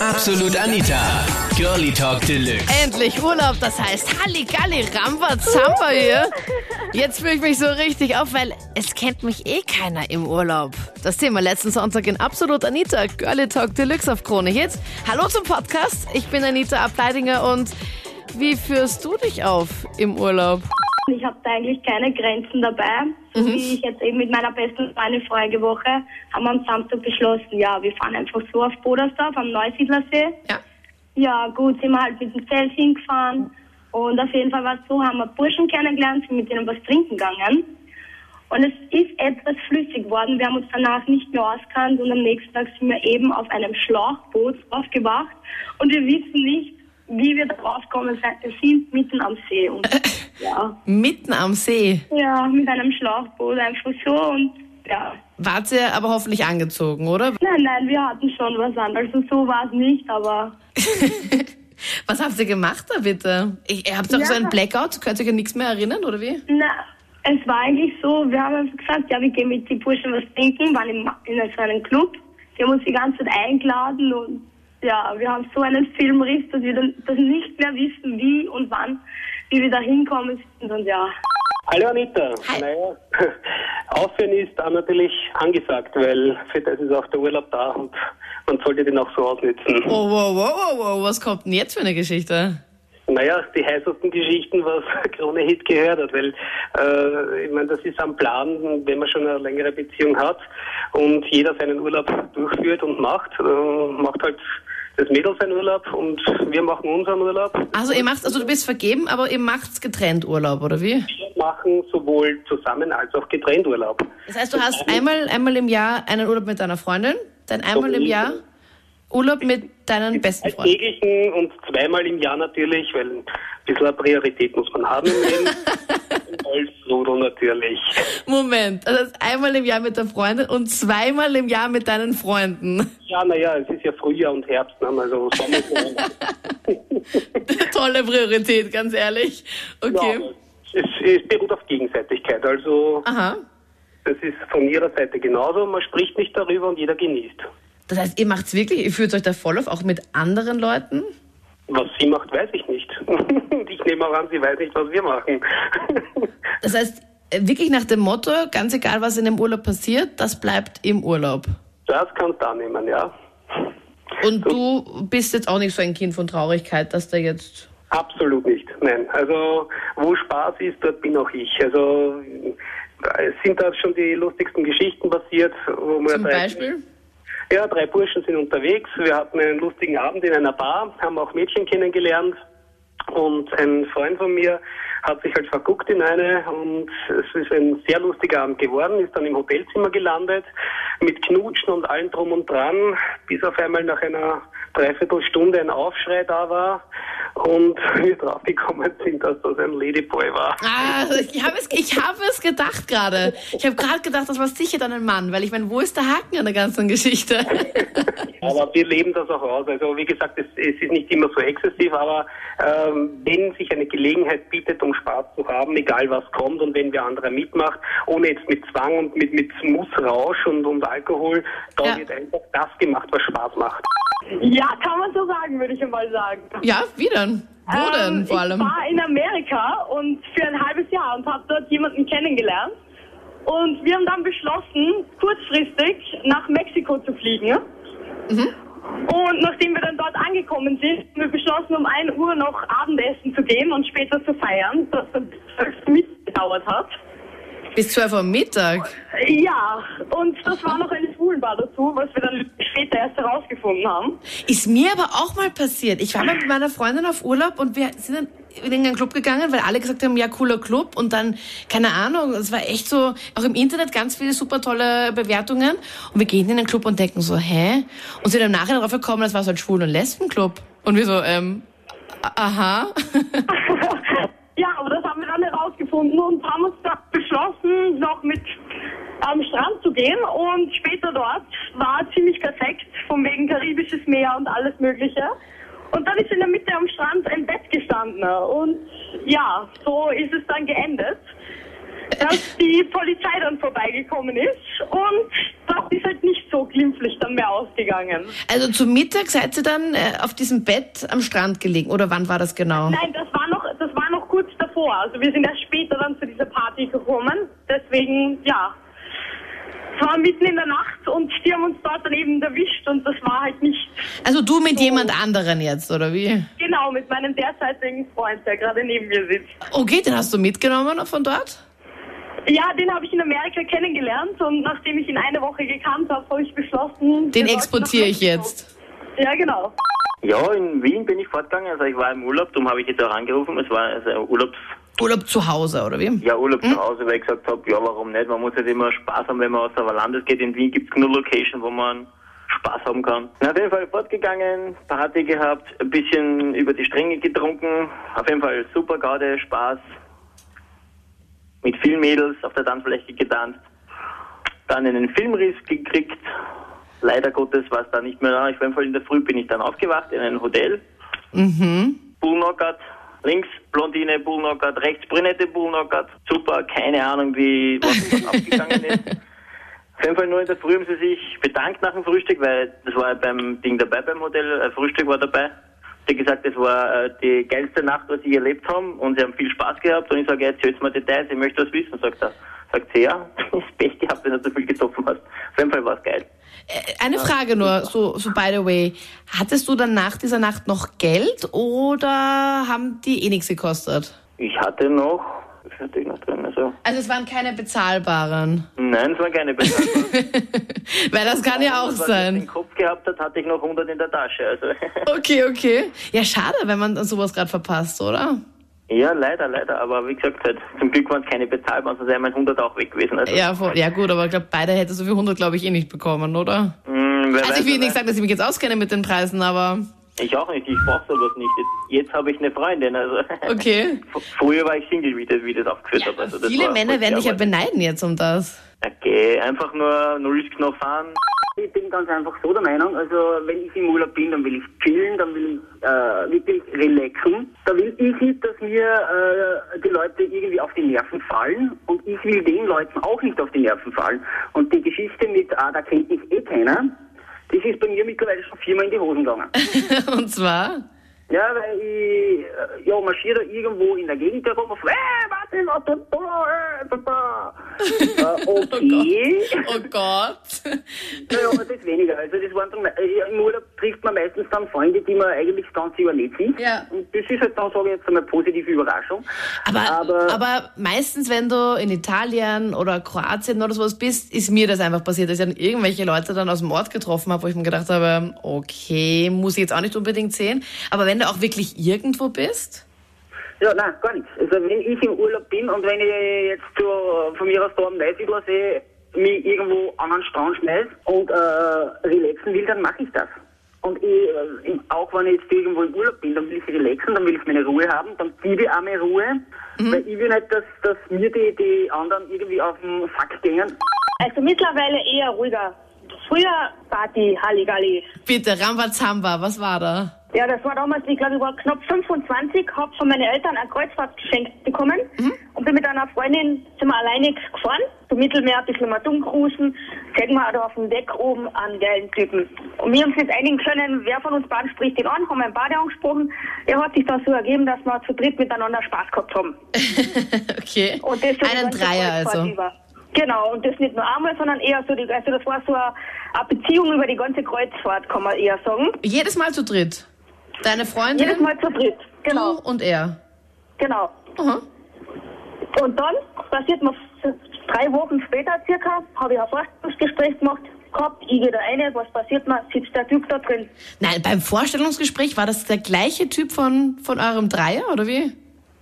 Absolut Anita. Girlie Talk Deluxe. Endlich Urlaub, das heißt Halligalli, Ramba, Zamba hier. Jetzt fühle ich mich so richtig auf, weil es kennt mich eh keiner im Urlaub. Das Thema letzten Sonntag in Absolut Anita, Girlie Talk Deluxe auf Krone Hits. Hallo zum Podcast, ich bin Anita Ableidinger und wie führst du dich auf im Urlaub? Ich habe da eigentlich keine Grenzen dabei. So Wie ich jetzt eben mit meiner besten Freundin vorige Woche haben wir am Samstag beschlossen, ja, wir fahren einfach so auf Bodersdorf am Neusiedlersee. Ja. Ja, gut, sind wir halt mit dem Zelt hingefahren. Und auf jeden Fall war es so, haben wir Burschen kennengelernt, sind mit denen was trinken gegangen. Und es ist etwas flüssig geworden. Wir haben uns danach nicht mehr auskannt und am nächsten Tag sind wir eben auf einem Schlauchboot aufgewacht. Und wir wissen nicht, wie wir darauf kommen. Wir sind mitten am See. Und ja, Mitten am See. ja, mit einem Schlauchboot einfach so und ja. Wart ihr aber hoffentlich angezogen, oder? Nein, nein, wir hatten schon was an. Also so war es nicht, aber Was habt ihr gemacht da bitte? Ich, ihr habt doch Ja. so einen Blackout, könnt ihr euch an nichts mehr erinnern, oder wie? na, es war eigentlich so, wir haben einfach gesagt, ja, wir gehen mit den Burschen was trinken, waren im, in so einem Club. Die haben uns die ganze Zeit eingeladen und ja, wir haben so einen Filmriss, dass wir dann das nicht mehr wissen, wie und wann, wie wir da hinkommen sind und ja. Hallo Anita. Hi. Naja, Aufhören ist natürlich angesagt, weil für das ist auch der Urlaub da und man sollte den auch so ausnutzen. Oh, wow, wow, wow, wow, was kommt denn jetzt für eine Geschichte? Naja, die heißesten Geschichten, was Krone Hit gehört hat, weil äh, ich meine, das ist am Plan, wenn man schon eine längere Beziehung hat und jeder seinen Urlaub durchführt und macht, äh, macht halt das Mädel seinen Urlaub und wir machen unseren Urlaub. Also ihr macht, also du bist vergeben, aber ihr macht's getrennt Urlaub, oder wie? Wir machen sowohl zusammen als auch getrennt Urlaub. Das heißt, du hast einmal, einmal im Jahr einen Urlaub mit deiner Freundin, dann einmal im Jahr Urlaub mit deinen besten Freunden. Alltäglichen und zweimal im Jahr natürlich, weil ein bisschen eine Priorität muss man haben im Leben. Und als Rudel natürlich. Moment, also einmal im Jahr mit der Freundin und zweimal im Jahr mit deinen Freunden. Ja, naja, es ist ja Frühjahr und Herbst, ne? also Sommer. Tolle Priorität, ganz ehrlich. ja, Okay. aber es, es beruht auf Gegenseitigkeit. Also Aha. das ist von ihrer Seite genauso. Man spricht nicht darüber und jeder genießt. Das heißt, ihr macht's wirklich, ihr führt euch da voll auf, auch mit anderen Leuten? Was sie macht, weiß ich nicht. Ich nehme auch an, sie weiß nicht, was wir machen. Das heißt, äh, wirklich nach dem Motto, ganz egal, was in dem Urlaub passiert, das bleibt im Urlaub. Das kannst du annehmen, ja. Und du bist jetzt auch nicht so ein Kind von Traurigkeit, dass da jetzt. Absolut nicht, nein. Also wo Spaß ist, dort bin auch ich. Also es sind da schon die lustigsten Geschichten passiert. Wo wir Zum Beispiel? Ja, drei Burschen sind unterwegs. Wir hatten einen lustigen Abend in einer Bar, haben auch Mädchen kennengelernt. Und ein Freund von mir hat sich halt verguckt in eine und es ist ein sehr lustiger Abend geworden, ist dann im Hotelzimmer gelandet mit Knutschen und allem drum und dran, bis auf einmal nach einer Dreiviertelstunde ein Aufschrei da war und wir draufgekommen sind, dass das ein Ladyboy war. Ah, ich habe es, ich habe es gedacht gerade. Ich habe gerade gedacht, das war sicher dann ein Mann, weil ich meine, wo ist der Haken an der ganzen Geschichte? Aber wir leben das auch aus. Also wie gesagt, es, es ist nicht immer so exzessiv, aber ähm, wenn sich eine Gelegenheit bietet, um Spaß zu haben, egal was kommt und wenn wer anderer mitmacht, ohne jetzt mit Zwang und mit, mit Mussrausch und, und Alkohol, da Ja. wird einfach das gemacht, was Spaß macht. Ja, kann man so sagen, würde ich einmal sagen. Ja, wie denn? Wo denn Ähm, vor allem? Ich war in Amerika und für ein halbes Jahr und habe dort jemanden kennengelernt. Und wir haben dann beschlossen, kurzfristig nach Mexiko zu fliegen. Und nachdem wir dann dort angekommen sind, haben wir beschlossen, um 1 Uhr noch Abendessen zu gehen und später zu feiern, das dann mitgedauert hat. Bis 12 Uhr Mittag. Ja, und das war noch eine Schwulenbar dazu, was wir dann erst herausgefunden haben. Ist mir aber auch mal passiert. Ich war mal mit meiner Freundin auf Urlaub und wir sind dann in einen Club gegangen, weil alle gesagt haben, ja, cooler Club. Und dann, keine Ahnung, es war echt so, auch im Internet ganz viele super tolle Bewertungen. Und wir gehen in den Club und denken so, hä? Und sind im Nachhinein drauf gekommen, das war so ein Schwul- und Lesbenclub. Und wir so, ähm, aha. Ja, aber das haben wir dann herausgefunden und haben uns dann beschlossen, noch mit am Strand zu gehen. Und später dort war ziemlich perfekt, von wegen karibisches Meer und alles Mögliche. Und dann ist in der Mitte am Strand ein Bett gestanden. Und ja, so ist es dann geendet. dass die Polizei dann vorbeigekommen ist und das ist halt nicht so glimpflich dann mehr ausgegangen. Also zum Mittag seid ihr dann äh, auf diesem Bett am Strand gelegen oder wann war das genau? Nein, das war noch, das war noch kurz davor. Also wir sind erst später dann zu dieser Party gekommen. Deswegen, ja. Es war mitten in der Nacht und die haben uns dort dann eben erwischt und das war halt nicht Also du mit jemand anderen jetzt oder wie? genau mit meinem derzeitigen Freund, der gerade neben mir sitzt. Okay, den hast du mitgenommen von dort? Ja, den habe ich in Amerika kennengelernt und nachdem ich ihn eine Woche gekannt habe, habe ich beschlossen, Den exportiere ich jetzt. Ja, genau. Ja, in Wien bin ich fortgegangen, also ich war im Urlaub, darum habe ich jetzt auch angerufen. Es war also ein Urlaubs, Urlaub zu Hause oder wie? ja, Urlaub zu Hause, weil ich gesagt habe, ja, warum nicht? Man muss halt immer Spaß haben, wenn man außer Landes geht. In Wien gibt es genug Location, wo man Spaß haben kann. Na, auf jeden Fall fortgegangen, Party gehabt, ein bisschen über die Stränge getrunken. Auf jeden Fall super Gaude, Spaß. Mit vielen Mädels auf der Tanzfläche getanzt. Dann einen Filmriss gekriegt. Leider Gottes war es dann nicht mehr da. Ich war auf jeden Fall in der Früh bin ich dann aufgewacht in einem Hotel. Mhm. Bullknockert, links Blondine Bullknockert, rechts Brünette Bullknockert. Super, keine Ahnung, wie was abgegangen ist. Auf jeden Fall nur in der Früh haben sie sich bedankt nach dem Frühstück, weil das war beim Ding dabei beim Hotel, ein Frühstück war dabei. Sie hat gesagt, das war äh, die geilste Nacht, was sie erlebt haben und sie haben viel Spaß gehabt und ich sage, erzähl's mir Details, ich möchte was wissen, sagt er. Sagt sie, ja, ist Pech gehabt, wenn du so viel gesoffen hast. Auf jeden Fall war es geil. Äh, Eine Frage nur, so, so by the way. Hattest du dann nach dieser Nacht noch Geld oder haben die eh nichts gekostet? Ich hatte noch, was hatte ich noch drin? Also, Also es waren keine bezahlbaren. nein, es war keine Bezahlung. Weil das kann ja auch Was ich den sein. Kopf gehabt hat, hatte ich noch 100 in der Tasche. Also. Okay, okay. Ja, schade, wenn man sowas gerade verpasst, oder? Ja, leider, leider. Aber wie gesagt, halt, zum Glück waren es keine bezahlbaren, sonst wäre mein 100 auch weg gewesen. Also, Ja, voll, ja gut, aber ich glaube, beide hätte so viel 100, glaube ich, eh nicht bekommen, oder? wer Also ich will nicht weiß. sagen, dass ich mich jetzt auskenne mit den Preisen, aber Ich auch nicht, ich brauche sowas nicht. Jetzt, jetzt habe ich eine Freundin. Also. okay. Früher war ich Single, wie das, wie das aufgeführt habe. Also Viele Männer werden dich ja beneiden jetzt um das. Okay, einfach nur no risk no fun. Ich bin ganz einfach so der Meinung, also wenn ich im Urlaub bin, dann will ich chillen, dann will ich äh, wirklich relaxen. Da will ich nicht, dass mir äh, die Leute irgendwie auf die Nerven fallen und ich will den Leuten auch nicht auf die Nerven fallen. Und die Geschichte mit, ah, da kennt mich eh keiner, das ist bei mir mittlerweile schon viermal in die Hosen gegangen. Und zwar? Ja, weil ich, äh, ja, marschiere irgendwo in der Gegend herum und so, äh, was denn da, äh, da, da. äh, okay. Oh Gott. Naja, aber das weniger. Also das waren dann, im Urlaub trifft man meistens dann Freunde, die man eigentlich ganz überlebt sind. Ja. Und das ist halt dann, sage ich jetzt einmal, positive Überraschung. Aber, Aber- aber, meistens, wenn du in Italien oder Kroatien oder sowas bist, ist mir das einfach passiert, dass ich dann irgendwelche Leute dann aus dem Ort getroffen habe, wo ich mir gedacht habe, okay, muss ich jetzt auch nicht unbedingt sehen. Aber wenn du auch wirklich irgendwo bist, Ja, nein, gar nichts. Also wenn ich im Urlaub bin und wenn ich jetzt zu, von mir aus da am Neusiedler See mich irgendwo an einen Strand schmeiß und äh, relaxen will, dann mache ich das. Und ich, äh, im- auch wenn ich jetzt irgendwo im Urlaub bin, dann will ich relaxen, dann will ich meine Ruhe haben, dann gebe ich auch meine Ruhe, weil ich will nicht, dass, dass mir die, die anderen irgendwie auf den Sack gehen. Also mittlerweile eher ruhiger. Früher Party, Halligalli. bitte, Rambazamba, was war da? Ja, das war damals, ich glaube, ich war knapp 25, hab von meinen Eltern ein Kreuzfahrt geschenkt bekommen und bin mit einer Freundin, sind wir alleine gefahren, zum Mittelmeer, ein bisschen mal dumm cruisen, sehen wir da auf dem Deck oben einen geilen Typen. Und wir haben uns jetzt einigen können, wer von uns beiden spricht den an, haben einen Bade angesprochen. Er hat sich dann so ergeben, dass wir zu dritt miteinander Spaß gehabt haben. okay. Und das Einen Dreier Kreuzfahrt also. Über. Genau, und das nicht nur einmal, sondern eher so, die, also das war so eine, eine Beziehung über die ganze Kreuzfahrt, kann man eher sagen. Jedes Mal zu dritt. Deine Freundin, Jedes Mal zu dritt. Genau, du und er. genau. Aha. Und dann passiert mir drei Wochen später circa, habe ich ein Vorstellungsgespräch gemacht gehabt, ich gehe da rein, was passiert mir, sitzt der Typ da drin. Nein, beim Vorstellungsgespräch war das der gleiche Typ von, von eurem Dreier, oder wie?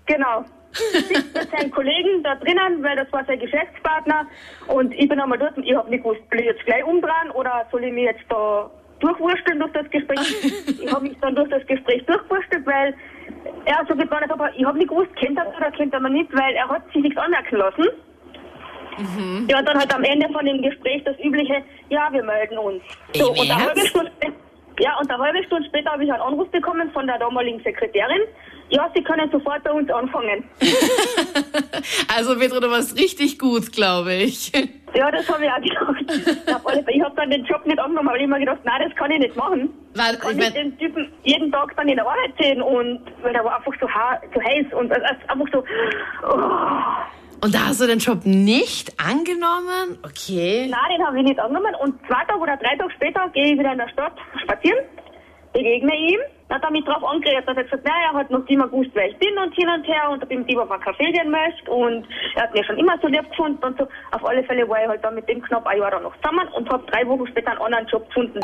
Genau. Sitzt mit seinen Kollegen da drinnen, weil das war sein Geschäftspartner und ich bin einmal dort und ich habe nicht gewusst, will ich jetzt gleich umdrehen oder soll ich mich jetzt da durchwursteln durch das Gespräch. ich habe mich dann durch das Gespräch durchwurstelt, weil er so getan hat, aber ich habe nicht gewusst, kennt er mich oder kennt er mich nicht, weil er hat sich nichts anmerken lassen. Ja, und dann halt am Ende von dem Gespräch das übliche, ja, wir melden uns. So, und eine halbe? Stunde, ja, und eine halbe Stunde später habe ich einen Anruf bekommen von der damaligen Sekretärin Ja, Sie können sofort bei uns anfangen. Also Petra, du warst richtig gut, glaube ich. Ja, das habe ich auch gedacht. Ich habe dann den Job nicht angenommen, aber ich mir gedacht, nein, das kann ich nicht machen. Weil, Kann ich ich mein, den Typen jeden Tag dann in der Arbeit sehen und weil der war einfach so, so heiß und also einfach so, oh. und da hast du den Job nicht angenommen? Okay. Nein, den habe ich nicht angenommen. Und zwei Tage oder drei Tage später gehe ich wieder in der Stadt spazieren, begegne ihm. Dann hat er mich darauf angeredet, dass er gesagt hat, naja, er hat noch immer gewusst, wer ich bin und hin und her und ob ich mit ihm auf einen Kaffee gehen möchte. Und er hat mir schon immer so lieb gefunden und so. Auf alle Fälle war ich halt dann mit dem knapp ein Jahr dann noch zusammen und habe drei Wochen später einen anderen Job gefunden.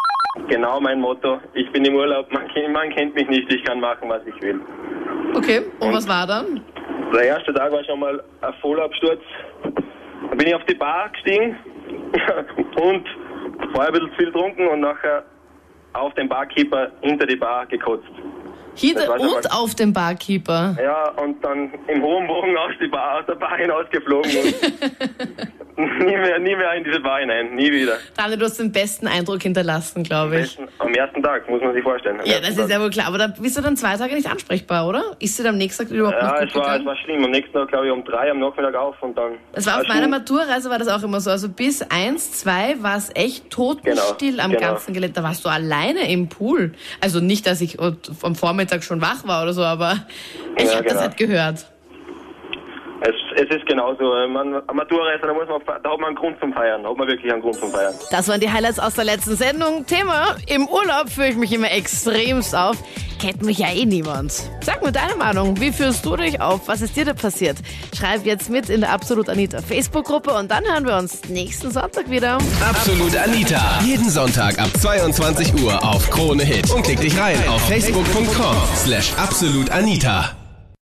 Genau mein Motto. Ich bin im Urlaub, man, kennt- man kennt mich nicht, ich kann machen, was ich will. Okay, und was war dann? Der erste Tag war schon mal ein Vollabsturz. Dann bin ich auf die Bar gestiegen und vorher ein bisschen zu viel getrunken und nachher auf den Barkeeper hinter die Bar gekotzt. Hinter und mal- auf den Barkeeper. Ja, und dann im hohen Bogen aus, die Bar, aus der Bar hinausgeflogen nie, mehr, nie mehr in diese Bar hinein, nie wieder. Daniel, du hast den besten Eindruck hinterlassen, glaube ich. Besten, am ersten Tag, muss man sich vorstellen. Am Ja, das Tag. ist ja wohl klar. Aber da bist du dann zwei Tage nicht ansprechbar, oder? Ist dir am nächsten Tag überhaupt Ja, noch gut es war, es war schlimm. Am nächsten Tag, glaube ich, um drei am Nachmittag auf und dann. Das war auf meiner Maturreise war das auch immer so. Also bis eins, zwei war es echt totenstill Genau, am genau. ganzen Gelände. Da warst du alleine im Pool. Also nicht, dass ich am Vormittag schon wach war oder so, aber ich Ja, habe das genau. halt gehört. Es, es ist genauso. Man, am Maturreise, da, muss man, da hat man einen Grund zum Feiern. Da hat man wirklich einen Grund zum Feiern. Das waren die Highlights aus der letzten Sendung. Thema, im Urlaub führe ich mich immer extremst auf. Kennt mich ja eh niemand. Sag mir deine Meinung. Wie führst du dich auf? Was ist dir da passiert? Schreib jetzt mit in der Absolut Anita Facebook-Gruppe und dann hören wir uns nächsten Sonntag wieder. Absolut Anita. Jeden Sonntag ab 22 Uhr auf Krone Hit. Und klick dich rein auf facebook.com slash absolutanita.